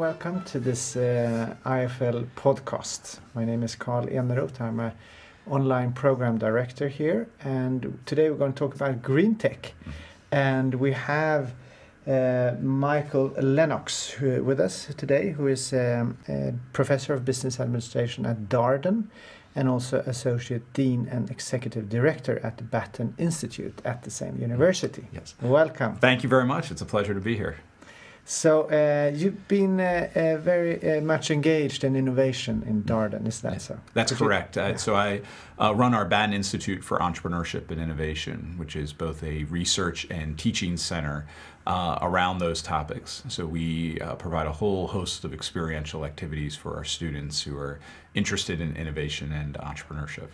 welcome to this uh, IFL podcast. My name is Carl Eneroth. I'm a online program director here, and today we're going to talk about green tech. And we have uh, Michael Lenox who, with us today, who is um, a professor of business administration at Darden and also associate dean and executive director at the Batten Institute at the same university. Yes. Welcome. Thank you very much. It's a pleasure to be here. So uh, you've been uh, uh, very uh, much engaged in innovation in Darden, is that so? That's Could you- correct. Uh, so I uh, run our Batten Institute for Entrepreneurship and Innovation, which is both a research and teaching center uh, around those topics. So we uh, provide a whole host of experiential activities for our students who are interested in innovation and entrepreneurship.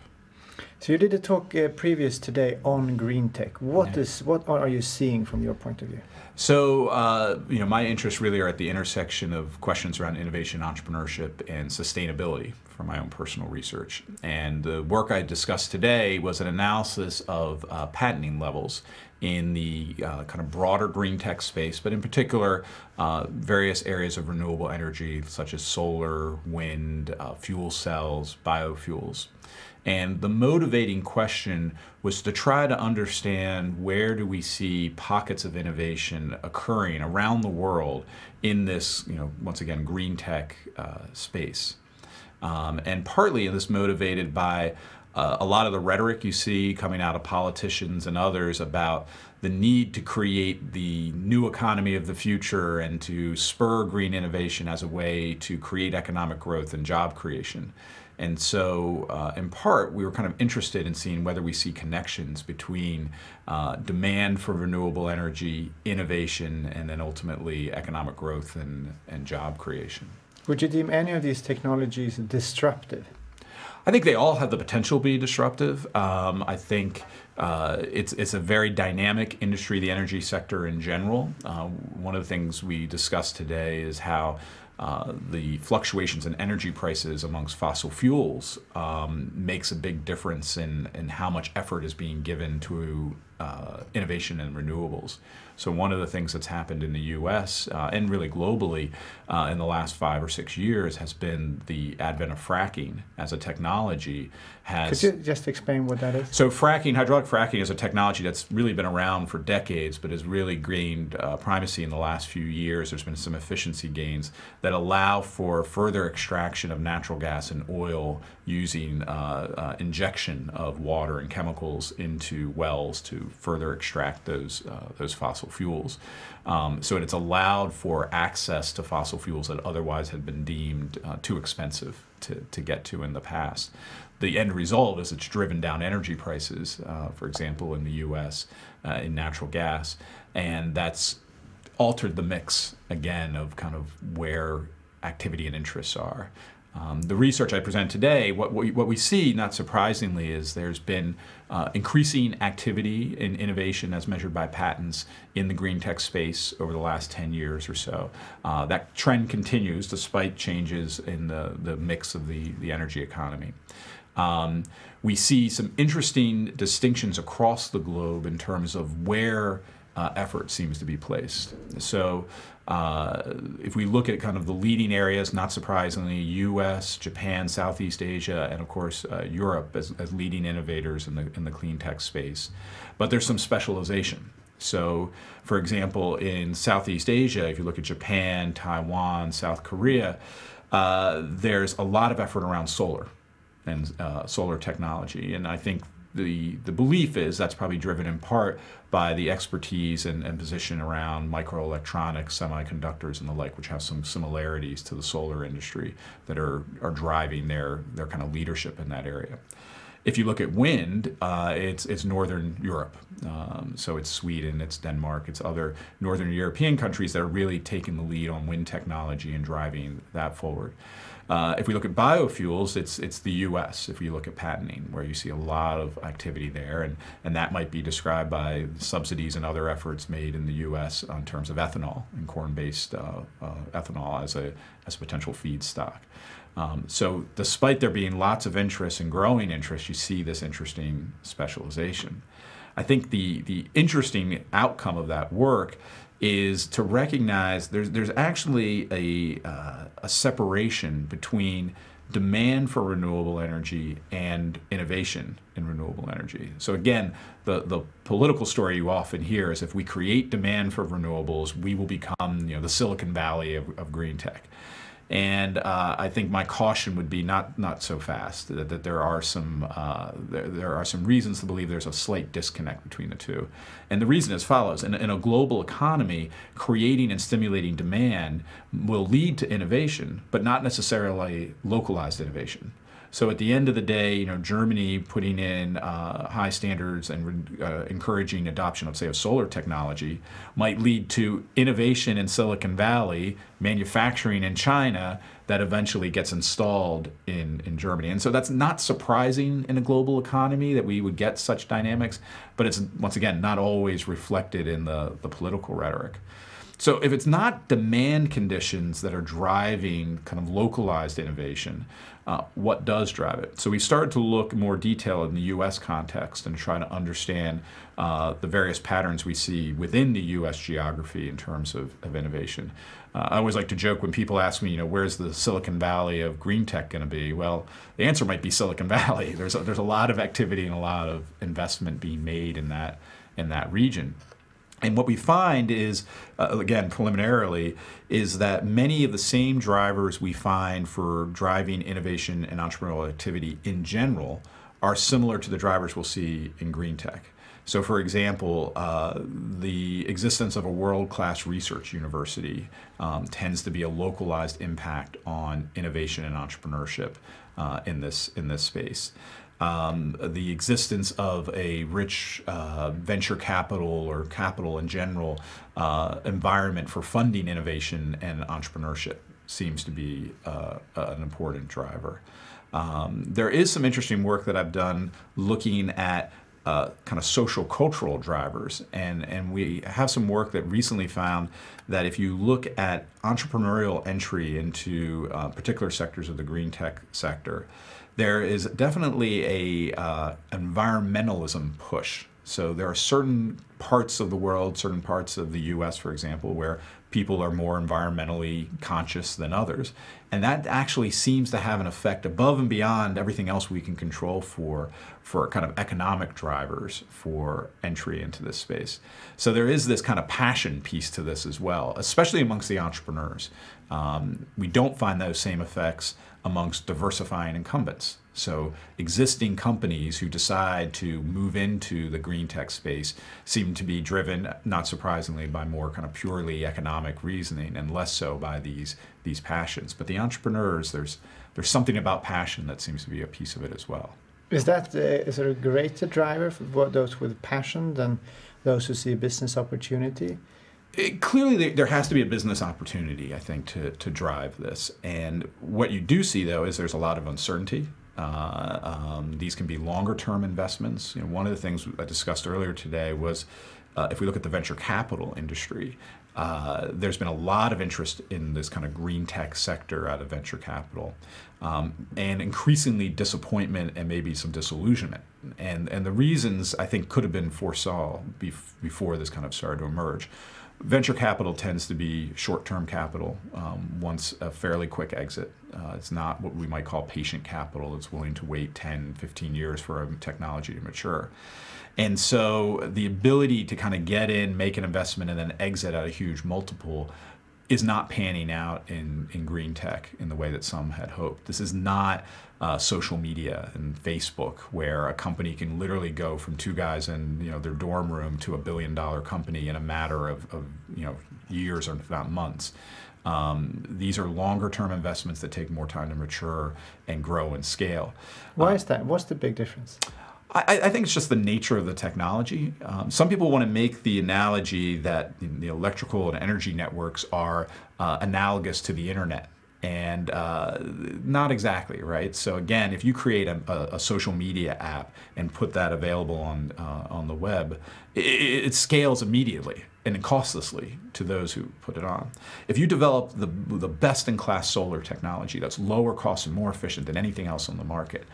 So you did a talk uh, previous today on green tech. What Yeah. is what are you seeing from your point of view? So, uh, you know, my interests really are at the intersection of questions around innovation, entrepreneurship, and sustainability from my own personal research. And the work I discussed today was an analysis of uh, patenting levels in the uh, kind of broader green tech space, but in particular, uh, various areas of renewable energy such as solar, wind, uh, fuel cells, biofuels. And the motivating question was to try to understand where do we see pockets of innovation occurring around the world in this, you know, once again, green tech uh, space. Um, and partly this motivated by uh, a lot of the rhetoric you see coming out of politicians and others about the need to create the new economy of the future and to spur green innovation as a way to create economic growth and job creation. And so, uh, in part, we were kind of interested in seeing whether we see connections between uh, demand for renewable energy, innovation, and then ultimately economic growth and, and job creation. Would you deem any of these technologies disruptive? I think they all have the potential to be disruptive. Um, I think uh, it's it's a very dynamic industry, the energy sector in general. Uh, one of the things we discussed today is how uh, the fluctuations in energy prices amongst fossil fuels um, makes a big difference in, in how much effort is being given to uh, innovation and renewables. So one of the things that's happened in the U.S. Uh, and really globally uh, in the last five or six years has been the advent of fracking as a technology. Has Could you just explain what that is? so fracking, hydraulic fracking, is a technology that's really been around for decades, but has really gained uh, primacy in the last few years. There's been some efficiency gains that allow for further extraction of natural gas and oil using uh, uh, injection of water and chemicals into wells to further extract those uh, those fossil fuels. Um, so it's allowed for access to fossil fuels that otherwise had been deemed uh, too expensive to, to get to in the past. The end result is it's driven down energy prices, for example, in the US in natural gas, and that's altered the mix again of kind of where activity and interests are. Um, the research I present today, what, what, we, what we see, not surprisingly, is there's been uh, increasing activity in innovation as measured by patents in the green tech space over the last 10 years or so. Uh, that trend continues despite changes in the, the mix of the, the energy economy. Um, we see some interesting distinctions across the globe in terms of where uh, effort seems to be placed. So, uh, if we look at kind of the leading areas, not surprisingly, U.S., Japan, Southeast Asia, and of course uh, Europe as, as leading innovators in the in the clean tech space, but there's some specialization. So, for example, in Southeast Asia, if you look at Japan, Taiwan, South Korea, uh, there's a lot of effort around solar and uh, solar technology. And I think the, the belief is that's probably driven in part by the expertise and, and position around microelectronics, semiconductors, and the like, which have some similarities to the solar industry that are, are driving their, their kind of leadership in that area. If you look at wind, uh, it's, it's Northern Europe. Um, so it's Sweden, it's Denmark, it's other Northern European countries that are really taking the lead on wind technology and driving that forward. Uh, if we look at biofuels, it's it's the U.S. If we look at patenting, where you see a lot of activity there, and, and that might be described by subsidies and other efforts made in the U.S. in terms of ethanol and corn-based uh, uh, ethanol as a as a potential feedstock. Um, so, despite there being lots of interest and growing interest, you see this interesting specialization. I think the the interesting outcome of that work is to recognize there's there's actually a uh, a separation between demand for renewable energy and innovation in renewable energy. So again, the, the political story you often hear is if we create demand for renewables, we will become you know the Silicon Valley of, of green tech. And uh, I think my caution would be not not so fast. That, that there are some uh, there, there, are some reasons to believe there's a slight disconnect between the two. And the reason is follows: in, in a global economy, creating and stimulating demand will lead to innovation, but not necessarily localized innovation. So at the end of the day, you know, Germany putting in uh, high standards and uh, encouraging adoption of, say, of solar technology might lead to innovation in Silicon Valley, manufacturing in China that eventually gets installed in, in Germany. And so that's not surprising in a global economy that we would get such dynamics, but it's, once again, not always reflected in the, the political rhetoric. So if it's not demand conditions that are driving kind of localized innovation, uh, what does drive it? So we started to look more detail in the U.S. context and try to understand uh, the various patterns we see within the U.S. geography in terms of, of innovation. Uh, I always like to joke when people ask me, you know, where's the Silicon Valley of green tech going to be? Well, the answer might be Silicon Valley. There's a, there's a lot of activity and a lot of investment being made in that in that region. And what we find is, uh, again, preliminarily, is that many of the same drivers we find for driving innovation and entrepreneurial activity in general are similar to the drivers we'll see in green tech. So, for example, uh, the existence of a world class research university um, tends to be a localized impact on innovation and entrepreneurship uh, in, this, in this space um, the existence of a rich uh, venture capital or capital in general uh, environment for funding innovation and entrepreneurship seems to be uh, an important driver. Um, there is some interesting work that I've done looking at uh, kind of social cultural drivers. And, and we have some work that recently found that if you look at entrepreneurial entry into uh, particular sectors of the green tech sector, there is definitely a uh, environmentalism push. So there are certain parts of the world, certain parts of the U.S., for example, where people are more environmentally conscious than others, and that actually seems to have an effect above and beyond everything else we can control for for kind of economic drivers for entry into this space. So there is this kind of passion piece to this as well, especially amongst the entrepreneurs. Um, we don't find those same effects amongst diversifying incumbents. So existing companies who decide to move into the green tech space seem to be driven, not surprisingly, by more kind of purely economic reasoning and less so by these these passions. But the entrepreneurs, there's there's something about passion that seems to be a piece of it as well. Is that uh, is there a greater driver for those with passion than those who see a business opportunity? It, clearly, there has to be a business opportunity, I think, to, to drive this. And what you do see, though, is there's a lot of uncertainty. Uh, um, these can be longer term investments. You know, one of the things I discussed earlier today was uh, if we look at the venture capital industry, uh, there's been a lot of interest in this kind of green tech sector out of venture capital, um, and increasingly disappointment and maybe some disillusionment. And and the reasons I think could have been foresaw bef- before this kind of started to emerge. Venture capital tends to be short-term capital, um, wants a fairly quick exit. Uh, it's not what we might call patient capital. It's willing to wait 10, 15 years for a technology to mature. And so the ability to kind of get in, make an investment, and then exit at a huge multiple is not panning out in, in green tech in the way that some had hoped. This is not uh, social media and Facebook where a company can literally go from two guys in you know their dorm room to a billion dollar company in a matter of, of you know years or not months. Um, these are longer term investments that take more time to mature and grow and scale. Why uh, is that? What's the big difference? I, I, think it's just the nature of the technology. Um, some people want to make the analogy that the electrical and energy networks are uh, analogous to the internet. And uh, not exactly, right? So again, if you create a, a, social media app and put that available on uh, on the web, it, it, scales immediately and costlessly to those who put it on. If you develop the the best in class solar technology that's lower cost and more efficient than anything else on the market,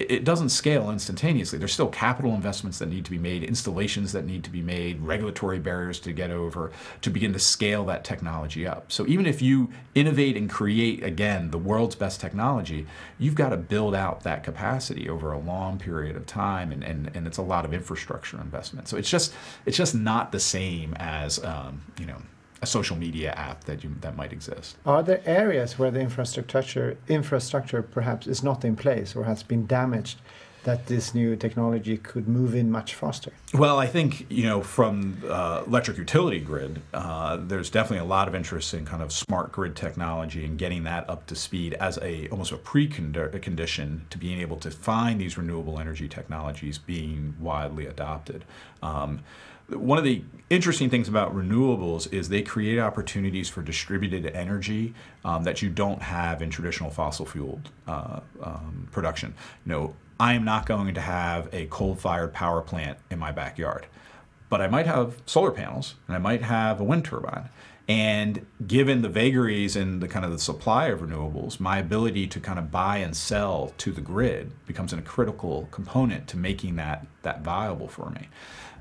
it doesn't scale instantaneously. There's still capital investments that need to be made, installations that need to be made, regulatory barriers to get over to begin to scale that technology up. So even if you innovate and create again the world's best technology, you've got to build out that capacity over a long period of time, and, and, and it's a lot of infrastructure investment. So it's just it's just not the same as um, you know a social media app that you that might exist. Are there areas where the infrastructure infrastructure perhaps is not in place or has been damaged that this new technology could move in much faster? Well, I think you know from uh, electric utility grid, uh, there's definitely a lot of interest in kind of smart grid technology and getting that up to speed as a almost a precondition to being able to find these renewable energy technologies being widely adopted. Um, one of the interesting things about renewables is they create opportunities for distributed energy um, that you don't have in traditional fossil fuel uh, um, production. You know, I am not going to have a coal-fired power plant in my backyard, but I might have solar panels and I might have a wind turbine. And given the vagaries and the kind of the supply of renewables, my ability to kind of buy and sell to the grid becomes a critical component to making that that viable for me.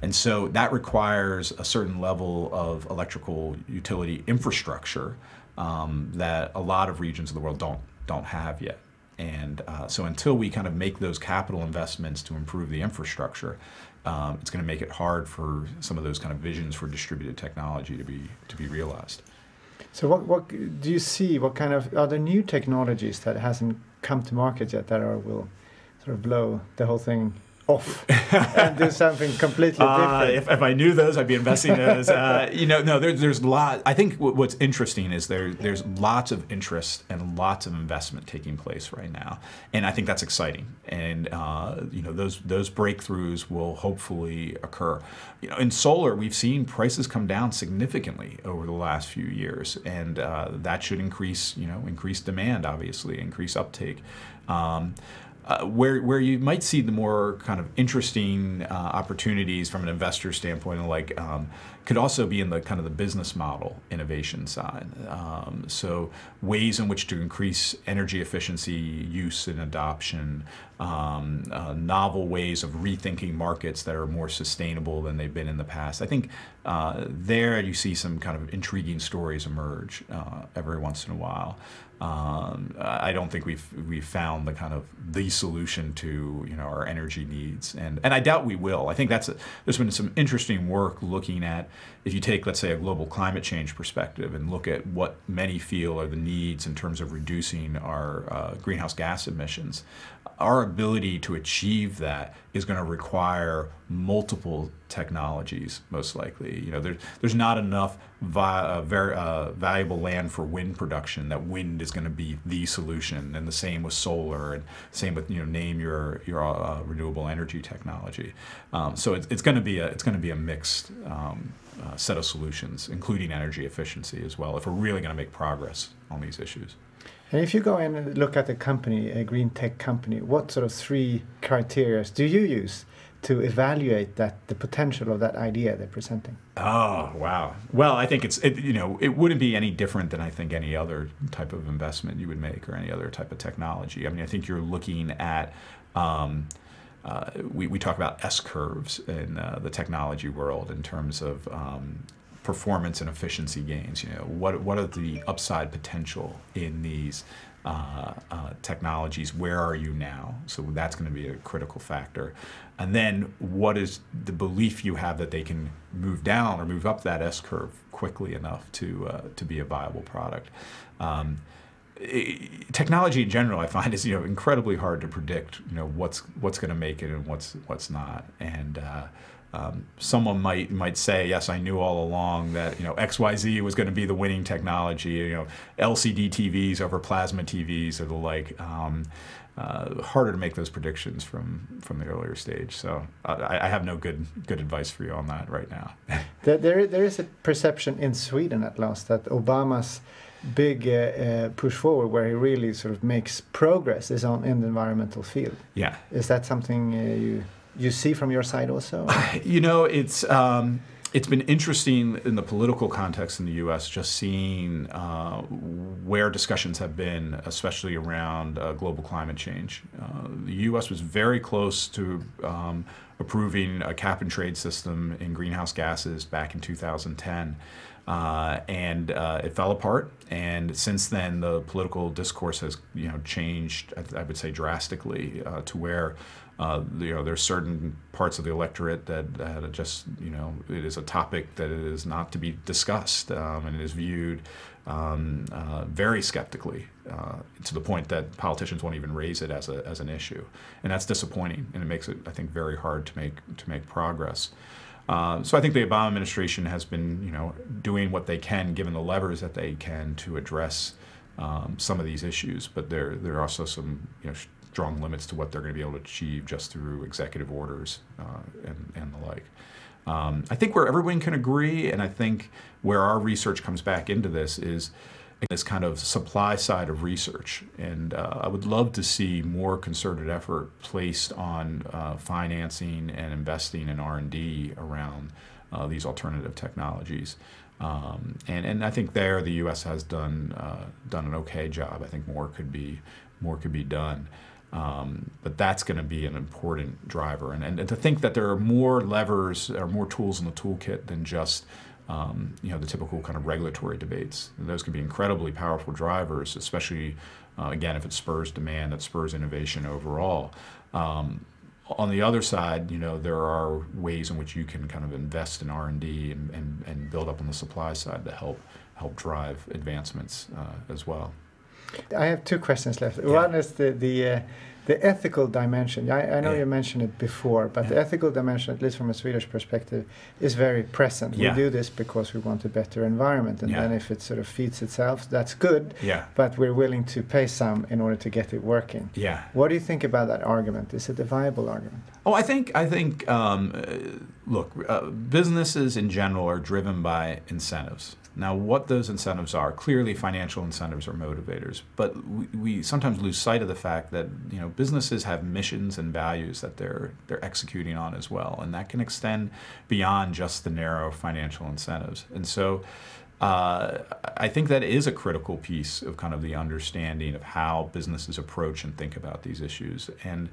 And so that requires a certain level of electrical utility infrastructure um, that a lot of regions of the world don't don't have yet. And uh, so until we kind of make those capital investments to improve the infrastructure, um, it's going to make it hard for some of those kind of visions for distributed technology to be to be realized. So what what do you see? What kind of are there new technologies that hasn't come to market yet that are will sort of blow the whole thing off and do something completely uh, different. If, if I knew those, I'd be investing those. Uh, you know, no, there, there's a lot. I think what's interesting is there there's lots of interest and lots of investment taking place right now, and I think that's exciting. And uh, you know, those those breakthroughs will hopefully occur. You know, in solar, we've seen prices come down significantly over the last few years, and uh, that should increase you know increase demand, obviously, increase uptake. Um, uh, where where you might see the more kind of interesting uh, opportunities from an investor standpoint, like um, could also be in the kind of the business model innovation side. Um, so ways in which to increase energy efficiency use and adoption, um, uh, novel ways of rethinking markets that are more sustainable than they've been in the past. I think uh, there you see some kind of intriguing stories emerge uh, every once in a while. Um, I don't think we've we've found the kind of the solution to you know our energy needs, and and I doubt we will. I think that's a, there's been some interesting work looking at if you take let's say a global climate change perspective and look at what many feel are the needs in terms of reducing our uh, greenhouse gas emissions our ability to achieve that is going to require multiple technologies, most likely. You know, there's there's not enough vi- uh, uh, valuable land for wind production that wind is going to be the solution, and the same with solar, and same with you know name your your uh, renewable energy technology. Um, so it's, it's going to be a it's going to be a mixed. Um, uh, set of solutions, including energy efficiency as well, if we're really going to make progress on these issues. And if you go and look at a company, a green tech company, what sort of three criteria do you use to evaluate that the potential of that idea they're presenting? Oh wow! Well, I think it's it, you know it wouldn't be any different than I think any other type of investment you would make or any other type of technology. I mean, I think you're looking at. Um, uh, we, we talk about S curves in uh, the technology world in terms of um, performance and efficiency gains. You know, what what are the upside potential in these uh, uh, technologies? Where are you now? So that's going to be a critical factor. And then what is the belief you have that they can move down or move up that S curve quickly enough to uh, to be a viable product? Um, technology in general, I find, is you know incredibly hard to predict. You know what's what's going to make it and what's what's not, and uh, um, someone might might say, yes, I knew all along that you know X Y Z was going to be the winning technology. You know, LCD TVs over plasma TVs or the like. Um, uh, harder to make those predictions from from the earlier stage. So uh, I, I, have no good good advice for you on that right now. there, there, there is a perception in Sweden at last that Obama's big uh, uh, push forward, where he really sort of makes progress, is on in the environmental field. Yeah, is that something uh, you? You see from your side also? You know, it's. Um, it's been interesting in the political context in the U.S. just seeing uh, where discussions have been, especially around uh, global climate change. Uh, the U.S. was very close to um, approving a cap and trade system in greenhouse gases back in 2010. Uh, and uh, it fell apart. And since then, the political discourse has, you know, changed. I, I would say drastically uh, to where uh, you know, there's certain parts of the electorate that, that just, you know, it is a topic that is not to be discussed um, and it is viewed um, uh, very skeptically uh, to the point that politicians won't even raise it as, a, as an issue. And that's disappointing and it makes it, I think, very hard to make, to make progress. Uh, so I think the Obama administration has been, you know, doing what they can, given the levers that they can, to address um, some of these issues. But there, there are also some, you know, strong limits to what they're going to be able to achieve just through executive orders uh, and, and the like. Um, I think where everyone can agree, and I think where our research comes back into this is this kind of supply side of research. And uh, I would love to see more concerted effort placed on uh, financing and investing in R&D around uh, these alternative technologies. Um, and, and I think there the U.S. has done uh, done an okay job. I think more could be more could be done. Um, but that's going to be an important driver. And, and, and, to think that there are more levers or more tools in the toolkit than just um, you know the typical kind of regulatory debates. And those can be incredibly powerful drivers, especially uh, again if it spurs demand, that spurs innovation overall. Um, on the other side, you know there are ways in which you can kind of invest in R and D and, and build up on the supply side to help help drive advancements uh, as well. I have two questions left. Yeah. One is the the uh, the ethical dimension. I, I know yeah. you mentioned it before, but yeah. the ethical dimension, at least from a Swedish perspective, is very present. We do this because we want a better environment, and then if it sort of feeds itself, that's good. Yeah. But we're willing to pay some in order to get it working. Yeah. What do you think about that argument? Is it a viable argument? Oh, I think I think um, uh, look, uh, businesses in general are driven by incentives. Now, what those incentives are, clearly financial incentives are motivators, but we, we, sometimes lose sight of the fact that you know businesses have missions and values that they're they're executing on as well, and that can extend beyond just the narrow financial incentives. And so, uh, I think that is a critical piece of kind of the understanding of how businesses approach and think about these issues. And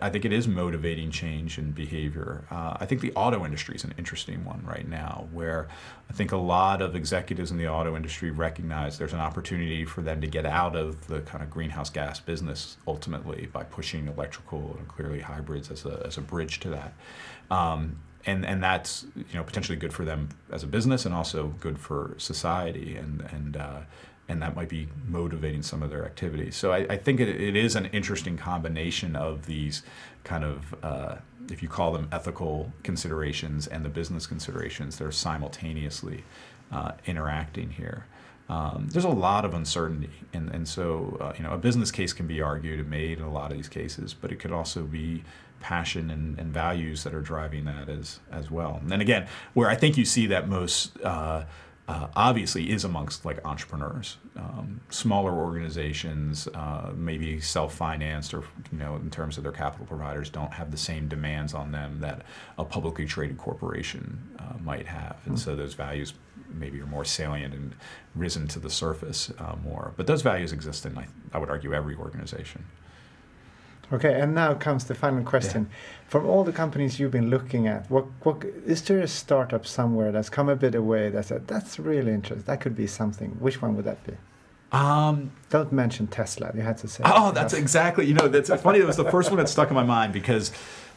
I think it is motivating change in behavior. Uh, I think the auto industry is an interesting one right now, where I think a lot of executives in the auto industry recognize there's an opportunity for them to get out of the kind of greenhouse gas business ultimately by pushing electrical and clearly hybrids as a, as a bridge to that. Um, and, and that's you know potentially good for them as a business and also good for society and and uh, and that might be motivating some of their activities. So I, I think it, it is an interesting combination of these kind of, uh, if you call them ethical considerations and the business considerations, they're simultaneously uh, interacting here. Um, there's a lot of uncertainty, and, and so uh, you know a business case can be argued and made in a lot of these cases, but it could also be passion and, and values that are driving that as as well. And then again, where I think you see that most uh, obviously is amongst like entrepreneurs, um, smaller organizations, uh, maybe self-financed or you know in terms of their capital providers don't have the same demands on them that a publicly traded corporation uh, might have, and mm-hmm. so those values maybe are more salient and risen to the surface uh, more. But those values exist in I, I would argue every organization. Okay, and now comes the final question. Yeah. From all the companies you've been looking at, what, what is there a startup somewhere that's come a bit away that said that's really interesting? That could be something. Which one would that be? Um, Don't mention Tesla. You had to say. Oh, that's exactly. You know, that's funny. It was the first one that stuck in my mind because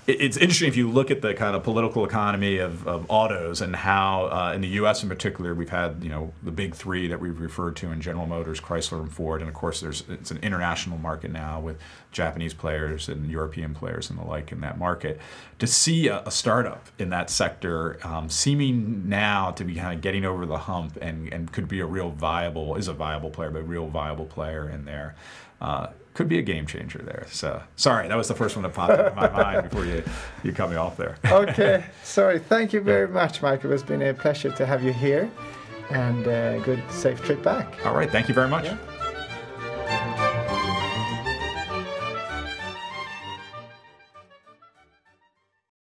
it's interesting if you look at the kind of political economy of, of autos and how uh, in the U.S. in particular we've had you know the big three that we've referred to in General Motors, Chrysler, and Ford, and of course there's it's an international market now with Japanese players and European players and the like in that market. To see a, a startup in that sector um, seeming now to be kind of getting over the hump and, and could be a real viable is a viable player, but a real viable player in there. Uh, could be a game changer there. So sorry, that was the first one that popped into my mind before you you cut me off there. okay, sorry. Thank you very much, Michael. It's been a pleasure to have you here, and uh, good safe trip back. All right, thank you very much. Yeah.